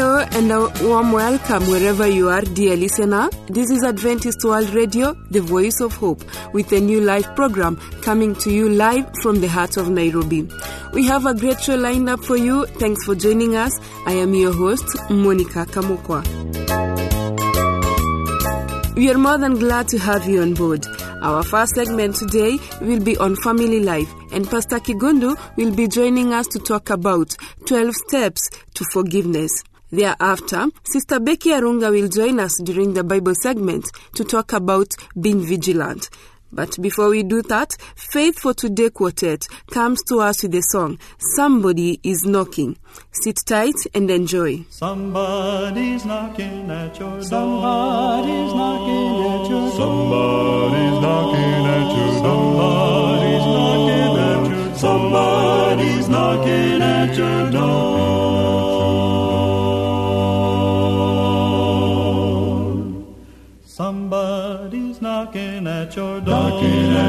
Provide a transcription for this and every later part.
Hello and a warm welcome wherever you are, dear listener. This is Adventist World Radio, the voice of hope, with a new live program coming to you live from the heart of Nairobi. We have a great show lined up for you. Thanks for joining us. I am your host, Monica Kamokwa. We are more than glad to have you on board. Our first segment today will be on family life, and Pastor Kigundu will be joining us to talk about 12 steps to forgiveness. Thereafter, Sister Becky Arunga will join us during the Bible segment to talk about being vigilant. But before we do that, Faith for Today Quartet comes to us with the song Somebody is Knocking. Sit tight and enjoy. Somebody's knocking at your Somebody's door. knocking at your door. Somebody's knocking at your door. Somebody's knocking at your door. Somebody's knocking at your door.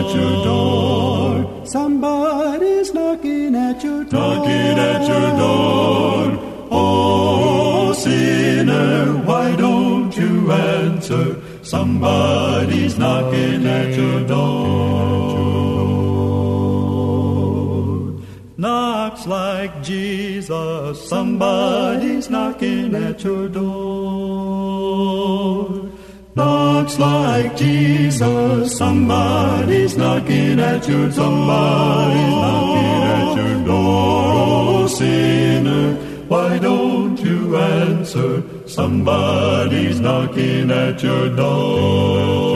At your door. Somebody's knocking at your door. Knocking at your door. Oh, sinner, why don't you answer? Somebody's knocking at your door. Knocks like Jesus. Somebody's knocking at your door. Knocks like Jesus. Somebody's knocking at your Somebody's knocking at your door. Oh, sinner, why don't you answer? Somebody's knocking at your door.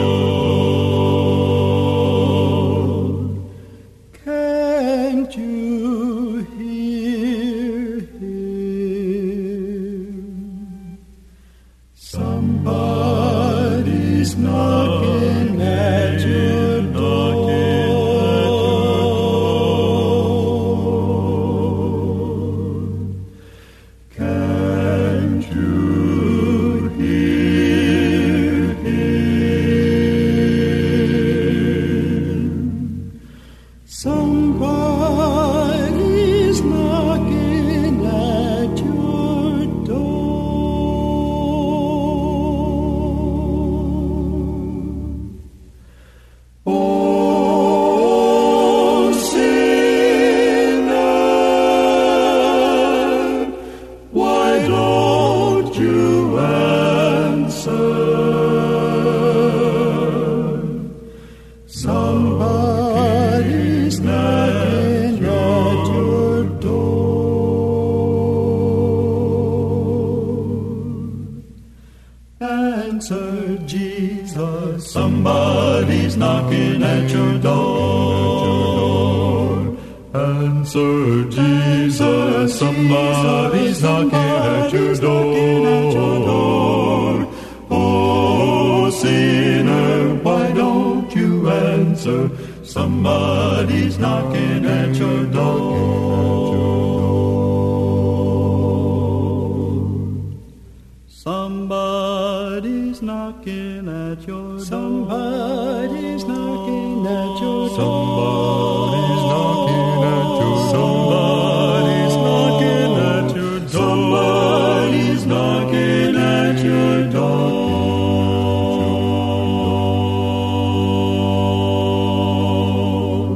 Somebody's knocking at your Somebody's knocking at your door. Somebody's knocking at your door.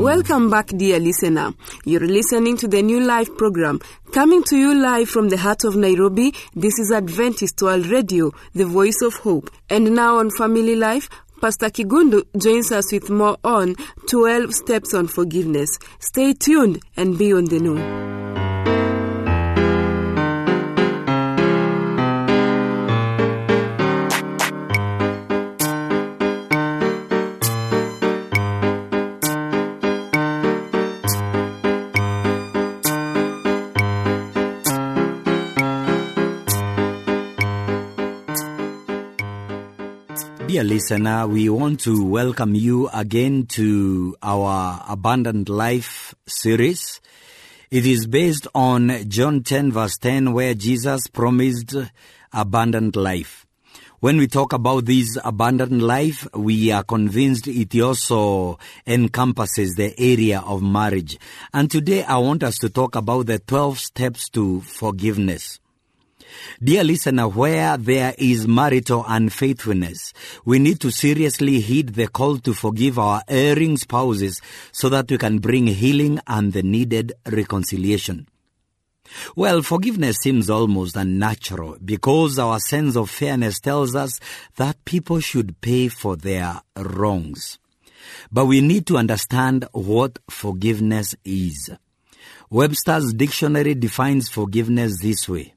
Welcome back, dear listener. You're listening to the new live program coming to you live from the heart of Nairobi. This is Adventist World Radio, the voice of hope. And now on Family Life, Pastor Kigundu joins us with more on 12 steps on forgiveness. Stay tuned and be on the know. Dear listener, we want to welcome you again to our Abundant Life series. It is based on John 10 verse 10 where Jesus promised abundant life. When we talk about this abundant life, we are convinced it also encompasses the area of marriage. And today I want us to talk about the 12 steps to forgiveness. Dear listener, where there is marital unfaithfulness, we need to seriously heed the call to forgive our erring spouses so that we can bring healing and the needed reconciliation. Well, forgiveness seems almost unnatural because our sense of fairness tells us that people should pay for their wrongs. But we need to understand what forgiveness is. Webster's dictionary defines forgiveness this way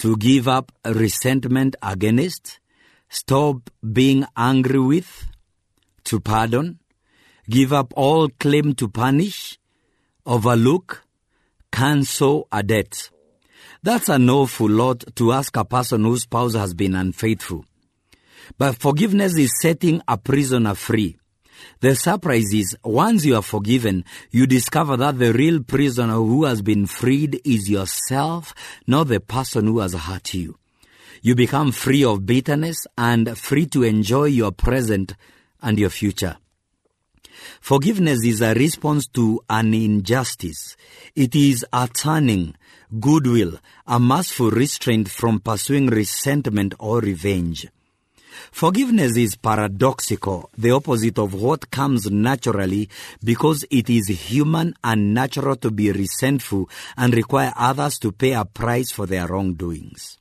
to give up resentment against, stop being angry with, to pardon, give up all claim to punish, overlook, cancel a debt. That's an awful lot to ask a person whose spouse has been unfaithful. But forgiveness is setting a prisoner free. The surprise is, once you are forgiven, you discover that the real prisoner who has been freed is yourself, not the person who has hurt you. You become free of bitterness and free to enjoy your present and your future. Forgiveness is a response to an injustice. It is a turning, goodwill, a masterful restraint from pursuing resentment or revenge. Forgiveness is paradoxical, the opposite of what comes naturally because it is human and natural to be resentful and require others to pay a price for their wrongdoings.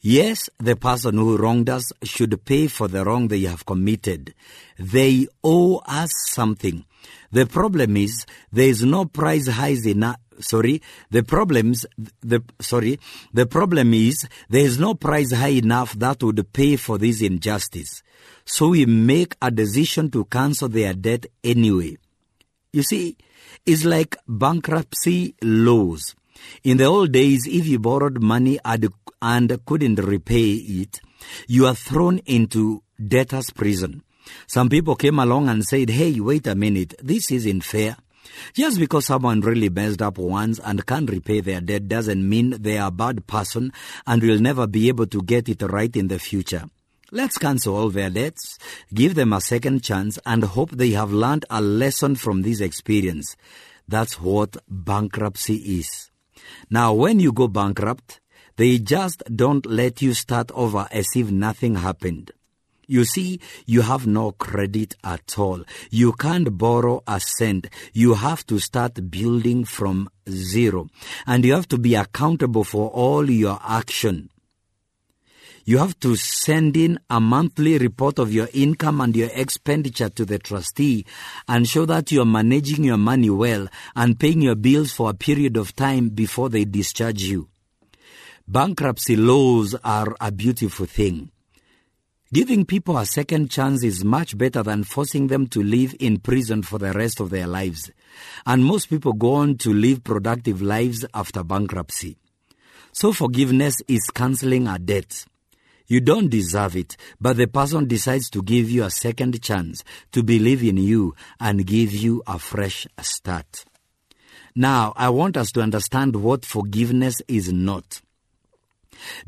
Yes, the person who wronged us should pay for the wrong they have committed. They owe us something. The problem is there is no price high enough. Sorry, the problems. The sorry, the problem is there is no price high enough that would pay for this injustice. So we make a decision to cancel their debt anyway. You see, it's like bankruptcy laws. In the old days, if you borrowed money and, and couldn't repay it, you are thrown into debtor's prison. Some people came along and said, hey, wait a minute, this isn't fair. Just because someone really messed up once and can't repay their debt doesn't mean they are a bad person and will never be able to get it right in the future. Let's cancel all their debts, give them a second chance, and hope they have learned a lesson from this experience. That's what bankruptcy is. Now, when you go bankrupt, they just don't let you start over as if nothing happened. You see, you have no credit at all. You can't borrow a cent. You have to start building from zero. And you have to be accountable for all your action. You have to send in a monthly report of your income and your expenditure to the trustee and show that you are managing your money well and paying your bills for a period of time before they discharge you. Bankruptcy laws are a beautiful thing. Giving people a second chance is much better than forcing them to live in prison for the rest of their lives. And most people go on to live productive lives after bankruptcy. So forgiveness is canceling a debt. You don't deserve it, but the person decides to give you a second chance to believe in you and give you a fresh start. Now, I want us to understand what forgiveness is not.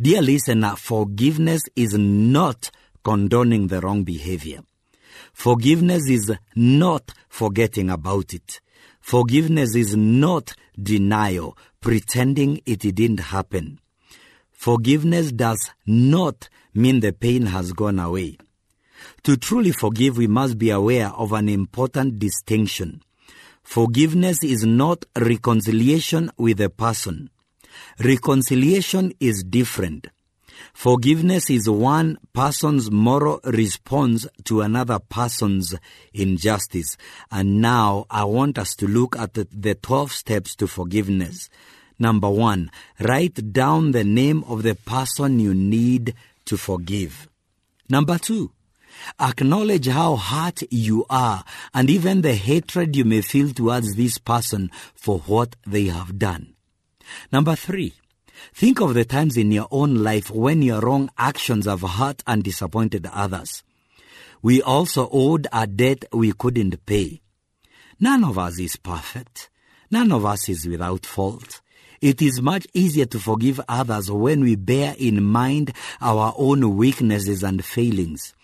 Dear listener, forgiveness is not condoning the wrong behavior. Forgiveness is not forgetting about it. Forgiveness is not denial, pretending it didn't happen. Forgiveness does not mean the pain has gone away. To truly forgive, we must be aware of an important distinction. Forgiveness is not reconciliation with a person. Reconciliation is different. Forgiveness is one person's moral response to another person's injustice. And now I want us to look at the, the 12 steps to forgiveness. Number one, write down the name of the person you need to forgive. Number two, acknowledge how hurt you are and even the hatred you may feel towards this person for what they have done. Number three, think of the times in your own life when your wrong actions have hurt and disappointed others. We also owed a debt we couldn't pay. None of us is perfect. None of us is without fault. It is much easier to forgive others when we bear in mind our own weaknesses and failings.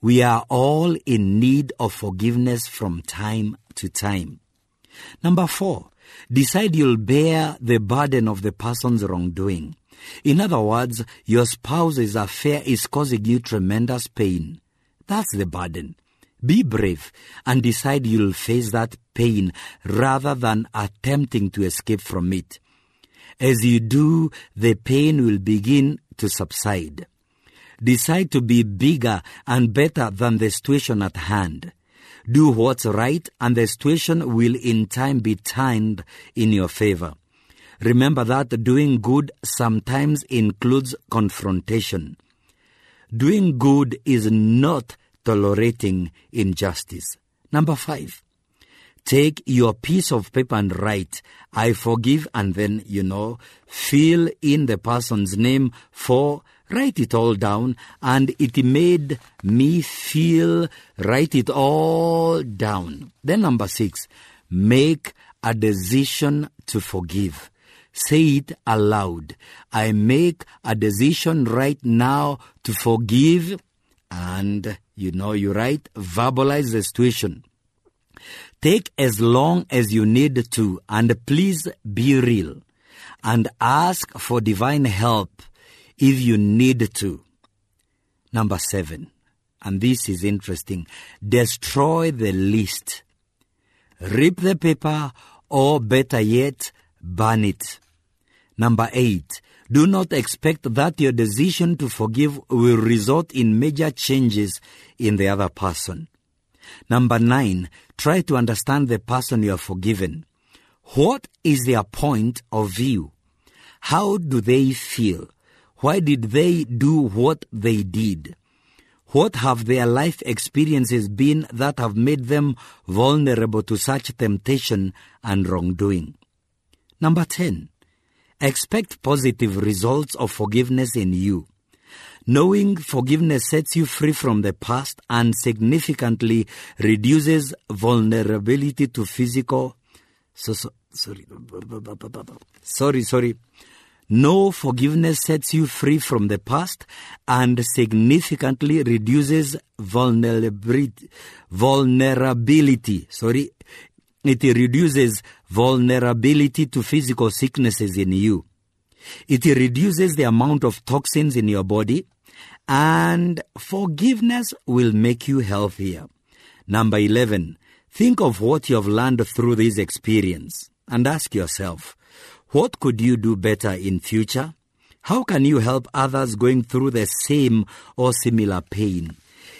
We are all in need of forgiveness from time to time. Number four, decide you'll bear the burden of the person's wrongdoing. In other words, your spouse's affair is causing you tremendous pain. That's the burden. Be brave and decide you'll face that pain rather than attempting to escape from it. As you do, the pain will begin to subside. Decide to be bigger and better than the situation at hand. Do what's right, and the situation will in time be turned in your favor. Remember that doing good sometimes includes confrontation. Doing good is not tolerating injustice. Number five, take your piece of paper and write, I forgive, and then, you know, fill in the person's name for, write it all down, and it made me feel, write it all down. Then number six, make a decision to forgive. Say it aloud. I make a decision right now to forgive, and you know, you write, verbalize the situation. Take as long as you need to, and please be real. And ask for divine help if you need to. Number seven, and this is interesting destroy the list. Rip the paper, or better yet, burn it. Number eight, do not expect that your decision to forgive will result in major changes in the other person. Number nine, try to understand the person you have forgiven. What is their point of view? How do they feel? Why did they do what they did? What have their life experiences been that have made them vulnerable to such temptation and wrongdoing? Number 10. Expect positive results of forgiveness in you. Knowing forgiveness sets you free from the past and significantly reduces vulnerability to physical. So, so, sorry, sorry, sorry. No forgiveness sets you free from the past and significantly reduces vulnerability. Sorry, it reduces vulnerability to physical sicknesses in you. It reduces the amount of toxins in your body, and forgiveness will make you healthier. Number 11. Think of what you have learned through this experience and ask yourself, what could you do better in future? How can you help others going through the same or similar pain?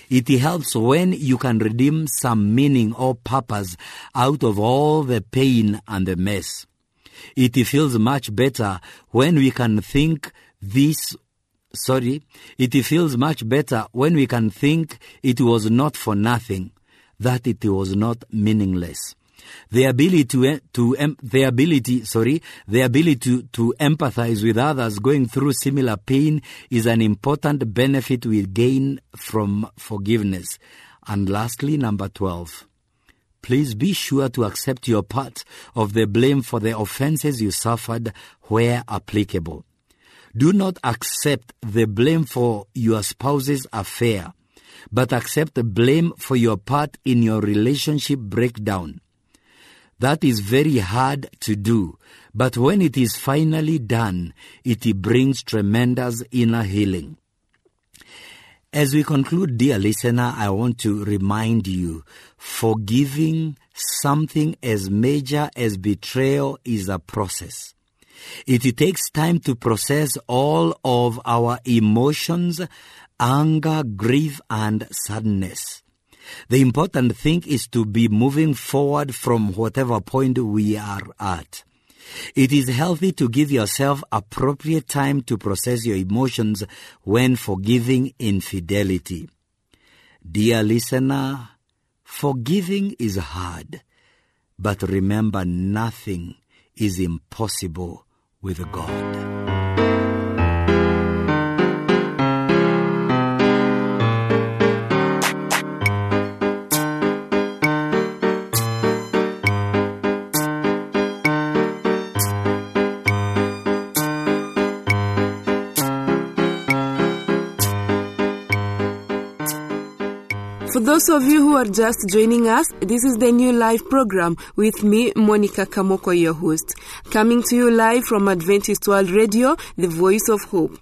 It helps when you can redeem some meaning or purpose out of all the pain and the mess. It feels much better when we can think this sorry, it feels much better when we can think it was not for nothing, that it was not meaningless. The ability to, to the ability, sorry, the ability to, to empathize with others going through similar pain is an important benefit we gain from forgiveness. And lastly, number 12. Please be sure to accept your part of the blame for the offenses you suffered where applicable. Do not accept the blame for your spouse's affair, but accept the blame for your part in your relationship breakdown. That is very hard to do, but when it is finally done, it brings tremendous inner healing. As we conclude, dear listener, I want to remind you forgiving something as major as betrayal is a process. It takes time to process all of our emotions, anger, grief, and sadness. The important thing is to be moving forward from whatever point we are at. It is healthy to give yourself appropriate time to process your emotions when forgiving infidelity. Dear listener, forgiving is hard, but remember nothing is impossible with God. For those of you who are just joining us, this is the new live program with me, Monica Kamoko, your host, coming to you live from Adventist World Radio, the voice of hope.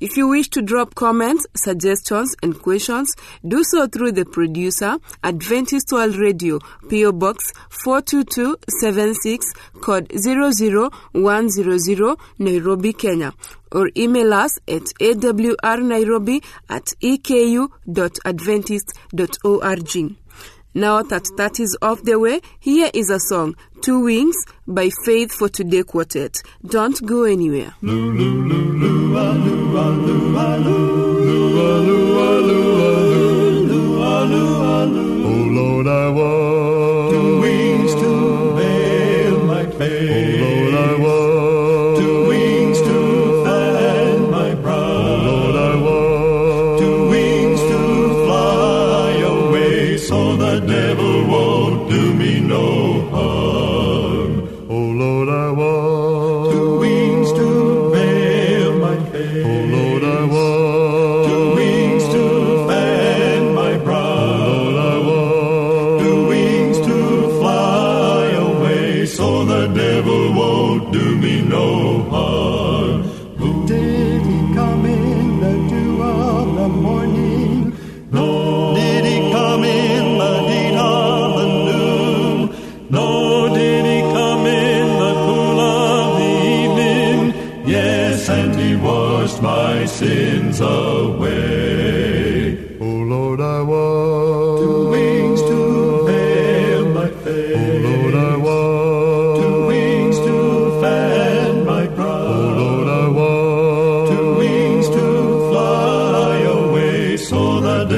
If you wish to drop comments, suggestions, and questions, do so through the producer, Adventist World Radio, PO Box 42276, code 00100, Nairobi, Kenya, or email us at awrnairobi at eku.adventist.org. Now that that is off the way, here is a song, Two Wings by Faith for Today Quartet. Don't go anywhere. Oh Lord, I want devil won't do me no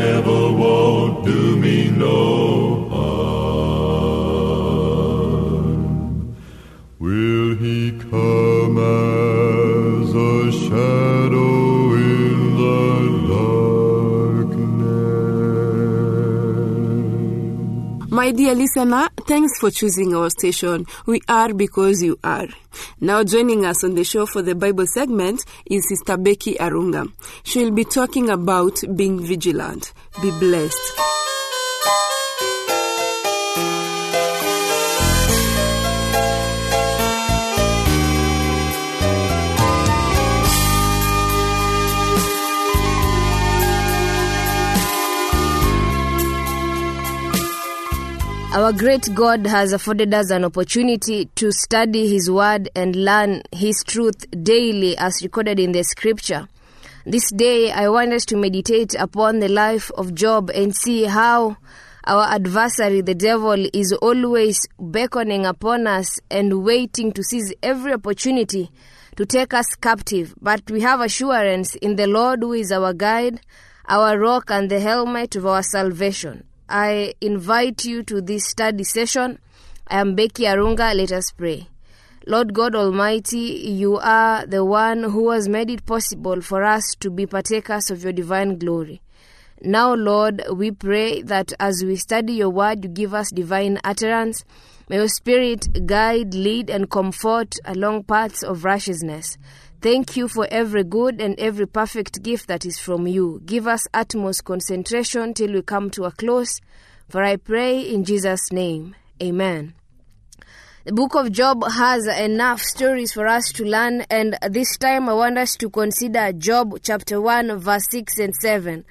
devil won't do me no harm. Will he come as a shadow in the darkness? My dear listener, thanks for choosing our station. We are because you are. Now joining us on the show for the Bible segment is Sister Becky Arunga. She'll be talking about being vigilant. Be blessed. Our great God has afforded us an opportunity to study His Word and learn His truth daily as recorded in the Scripture. This day, I want us to meditate upon the life of Job and see how our adversary, the devil, is always beckoning upon us and waiting to seize every opportunity to take us captive. But we have assurance in the Lord who is our guide, our rock, and the helmet of our salvation. I invite you to this study session. I am Becky Arunga. Let us pray. Lord God Almighty, you are the one who has made it possible for us to be partakers of your divine glory. Now, Lord, we pray that as we study your word, you give us divine utterance. May your spirit guide, lead, and comfort along paths of righteousness. Thank you for every good and every perfect gift that is from you. Give us utmost concentration till we come to a close. For I pray in Jesus' name. Amen. The book of Job has enough stories for us to learn, and this time I want us to consider Job chapter 1, verse 6 and 7.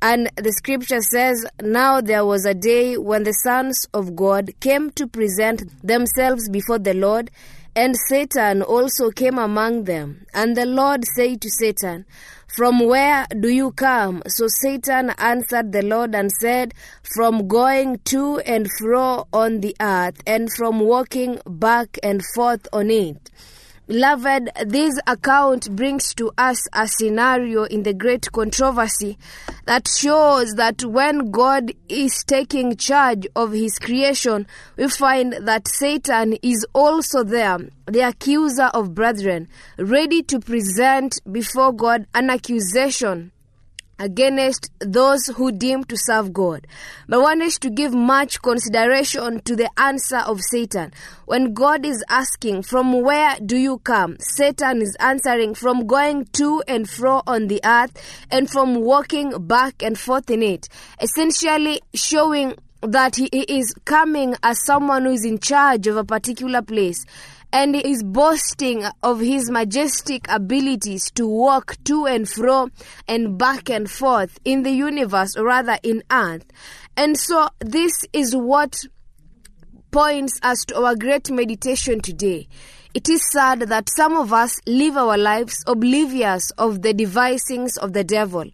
And the scripture says, Now there was a day when the sons of God came to present themselves before the Lord, and Satan also came among them. And the Lord said to Satan, From where do you come? So Satan answered the Lord and said, From going to and fro on the earth, and from walking back and forth on it. Beloved, this account brings to us a scenario in the great controversy that shows that when God is taking charge of his creation, we find that Satan is also there, the accuser of brethren, ready to present before God an accusation against those who deem to serve God. But one is to give much consideration to the answer of Satan. When God is asking, From where do you come? Satan is answering, From going to and fro on the earth and from walking back and forth in it. Essentially showing that he is coming as someone who is in charge of a particular place and is boasting of his majestic abilities to walk to and fro and back and forth in the universe, or rather in earth. And so, this is what points us to our great meditation today. It is sad that some of us live our lives oblivious of the devisings of the devil.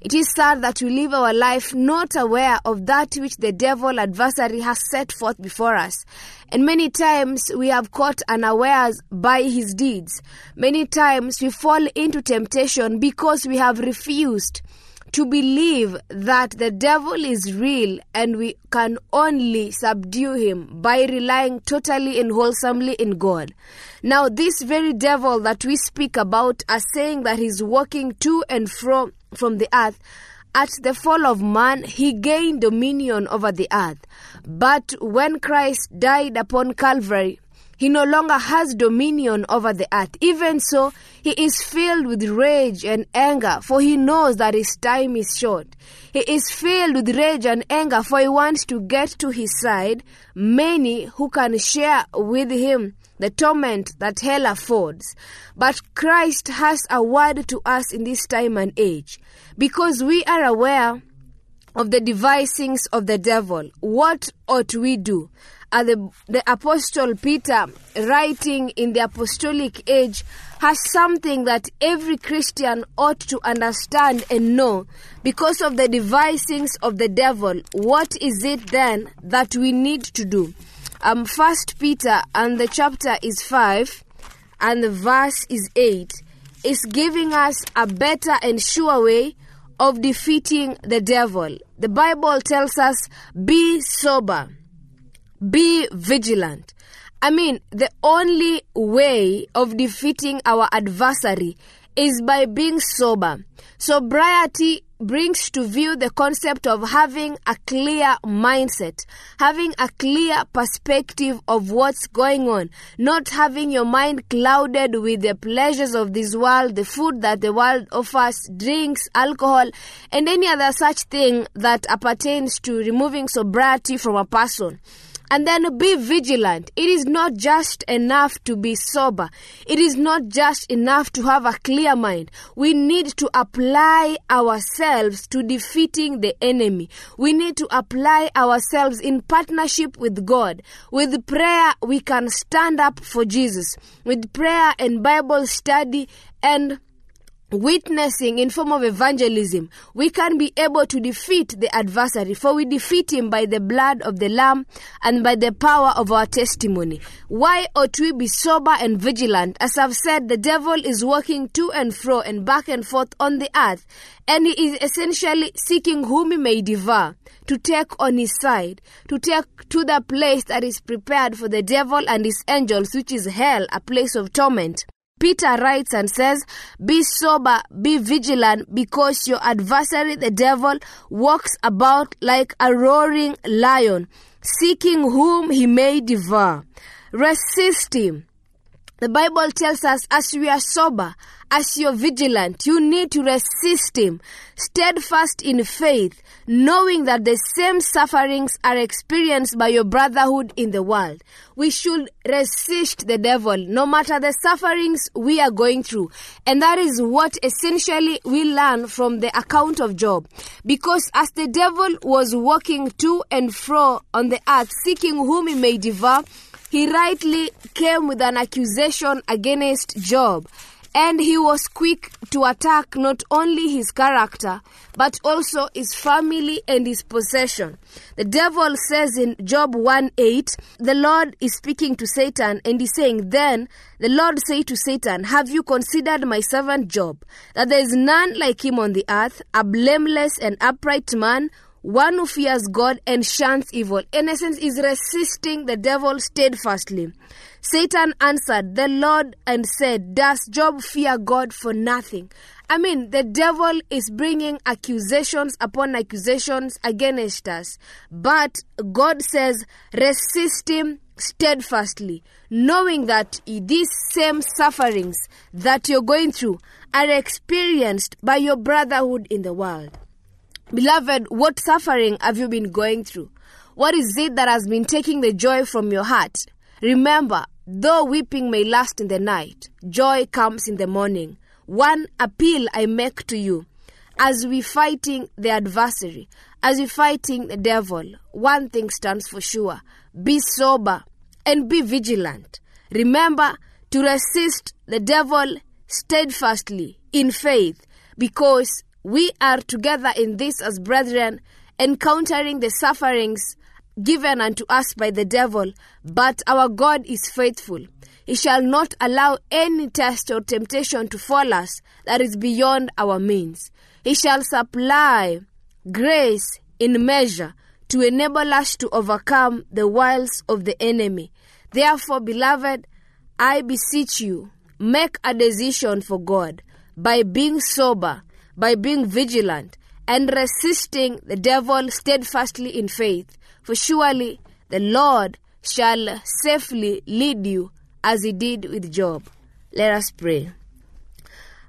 It is sad that we live our life not aware of that which the devil adversary has set forth before us. And many times we have caught unawares by his deeds. Many times we fall into temptation because we have refused to believe that the devil is real and we can only subdue him by relying totally and wholesomely in God. Now, this very devil that we speak about are saying that he's walking to and fro from the earth. At the fall of man, he gained dominion over the earth. But when Christ died upon Calvary, he no longer has dominion over the earth. Even so, he is filled with rage and anger, for he knows that his time is short. He is filled with rage and anger, for he wants to get to his side many who can share with him the torment that hell affords. But Christ has a word to us in this time and age, because we are aware of the devisings of the devil. What ought we do? Uh, the, the apostle Peter, writing in the apostolic age, has something that every Christian ought to understand and know because of the devisings of the devil. What is it then that we need to do? Um, First Peter and the chapter is five, and the verse is eight. Is giving us a better and sure way of defeating the devil. The Bible tells us, "Be sober." Be vigilant. I mean, the only way of defeating our adversary is by being sober. Sobriety brings to view the concept of having a clear mindset, having a clear perspective of what's going on, not having your mind clouded with the pleasures of this world, the food that the world offers, drinks, alcohol, and any other such thing that appertains to removing sobriety from a person. And then be vigilant. It is not just enough to be sober. It is not just enough to have a clear mind. We need to apply ourselves to defeating the enemy. We need to apply ourselves in partnership with God. With prayer, we can stand up for Jesus. With prayer and Bible study and witnessing in form of evangelism we can be able to defeat the adversary for we defeat him by the blood of the lamb and by the power of our testimony. Why ought we be sober and vigilant? As i've said the devil is walking to and fro and back and forth on the earth and he is essentially seeking whom he may devour to take on his side to take to the place that is prepared for the devil and his angels which is hell a place of torment Peter writes and says, Be sober, be vigilant, because your adversary, the devil, walks about like a roaring lion, seeking whom he may devour. Resist him. The Bible tells us as we are sober, as you're vigilant, you need to resist him, steadfast in faith, knowing that the same sufferings are experienced by your brotherhood in the world. We should resist the devil no matter the sufferings we are going through. And that is what essentially we learn from the account of Job. Because as the devil was walking to and fro on the earth, seeking whom he may devour, he rightly came with an accusation against Job. And he was quick to attack not only his character, but also his family and his possession. The devil says in Job 1 8, the Lord is speaking to Satan and he's saying, Then the Lord said to Satan, Have you considered my servant Job, that there is none like him on the earth, a blameless and upright man? one who fears God and shuns evil. In essence, is resisting the devil steadfastly. Satan answered the Lord and said, Does Job fear God for nothing? I mean, the devil is bringing accusations upon accusations against us. But God says, resist him steadfastly, knowing that these same sufferings that you're going through are experienced by your brotherhood in the world. Beloved, what suffering have you been going through? What is it that has been taking the joy from your heart? Remember, though weeping may last in the night, joy comes in the morning. One appeal I make to you as we fighting the adversary, as we fighting the devil, one thing stands for sure be sober and be vigilant. Remember to resist the devil steadfastly in faith because we are together in this as brethren, encountering the sufferings given unto us by the devil, but our God is faithful. He shall not allow any test or temptation to fall us that is beyond our means. He shall supply grace in measure to enable us to overcome the wiles of the enemy. Therefore, beloved, I beseech you, make a decision for God by being sober, by being vigilant, and resisting the devil steadfastly in faith. For surely the Lord shall safely lead you as he did with Job. Let us pray.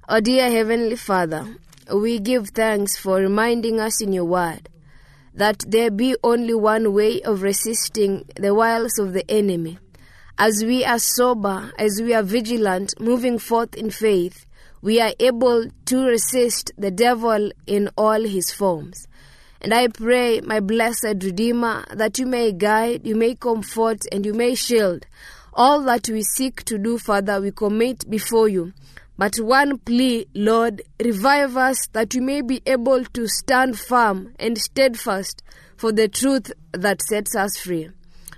O dear Heavenly Father, we give thanks for reminding us in your word that there be only one way of resisting the wiles of the enemy. As we are sober, as we are vigilant, moving forth in faith, we are able to resist the devil in all his forms. And I pray, my blessed Redeemer, that you may guide, you may comfort, and you may shield all that we seek to do, Father, we commit before you. But one plea, Lord, revive us that we may be able to stand firm and steadfast for the truth that sets us free.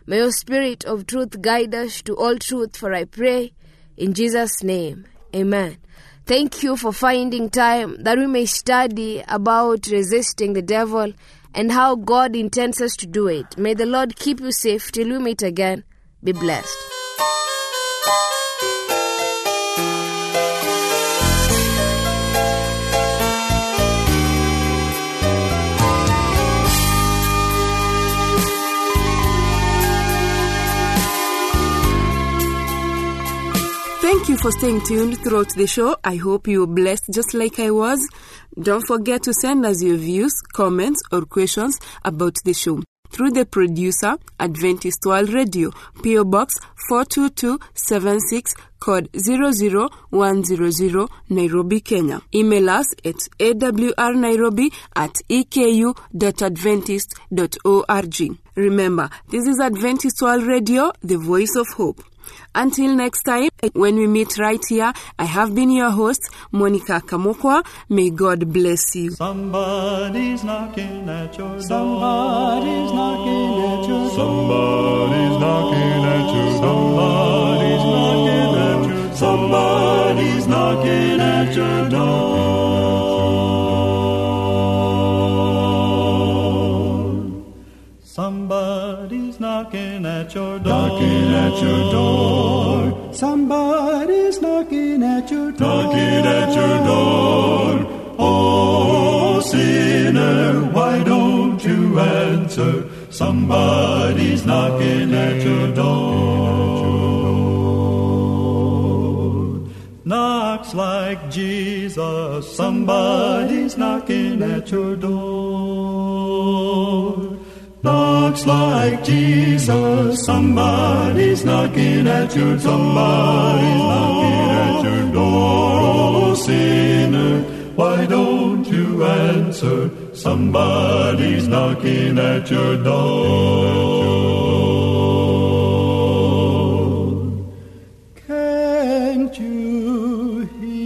May your spirit of truth guide us to all truth, for I pray in Jesus' name. Amen. Thank you for finding time that we may study about resisting the devil and how God intends us to do it. May the Lord keep you safe till we meet again. Be blessed. Thank you for staying tuned throughout the show. I hope you were blessed just like I was. Don't forget to send us your views, comments, or questions about the show through the producer, Adventist World Radio, PO Box 42276, code 00100, Nairobi, Kenya. Email us at awrnairobi at eku.adventist.org. Remember, this is Adventist World Radio, the voice of hope. Until next time, when we meet right here, I have been your host, Monica Kamokwa. May God bless you. Somebody's knocking at your door. Somebody's knocking at your door. Somebody's knocking at your Somebody's knocking at your Somebody's knocking at your door. Knocking at your door. Somebody's knocking at your door. Knocking at your door. Oh, sinner, why don't you answer? Somebody's knocking at your door. Knocks like Jesus. Somebody's like Jesus. Somebody's knocking at your door. Somebody's knocking at your door. Oh, sinner, why don't you answer? Somebody's knocking at your door. Can't you hear?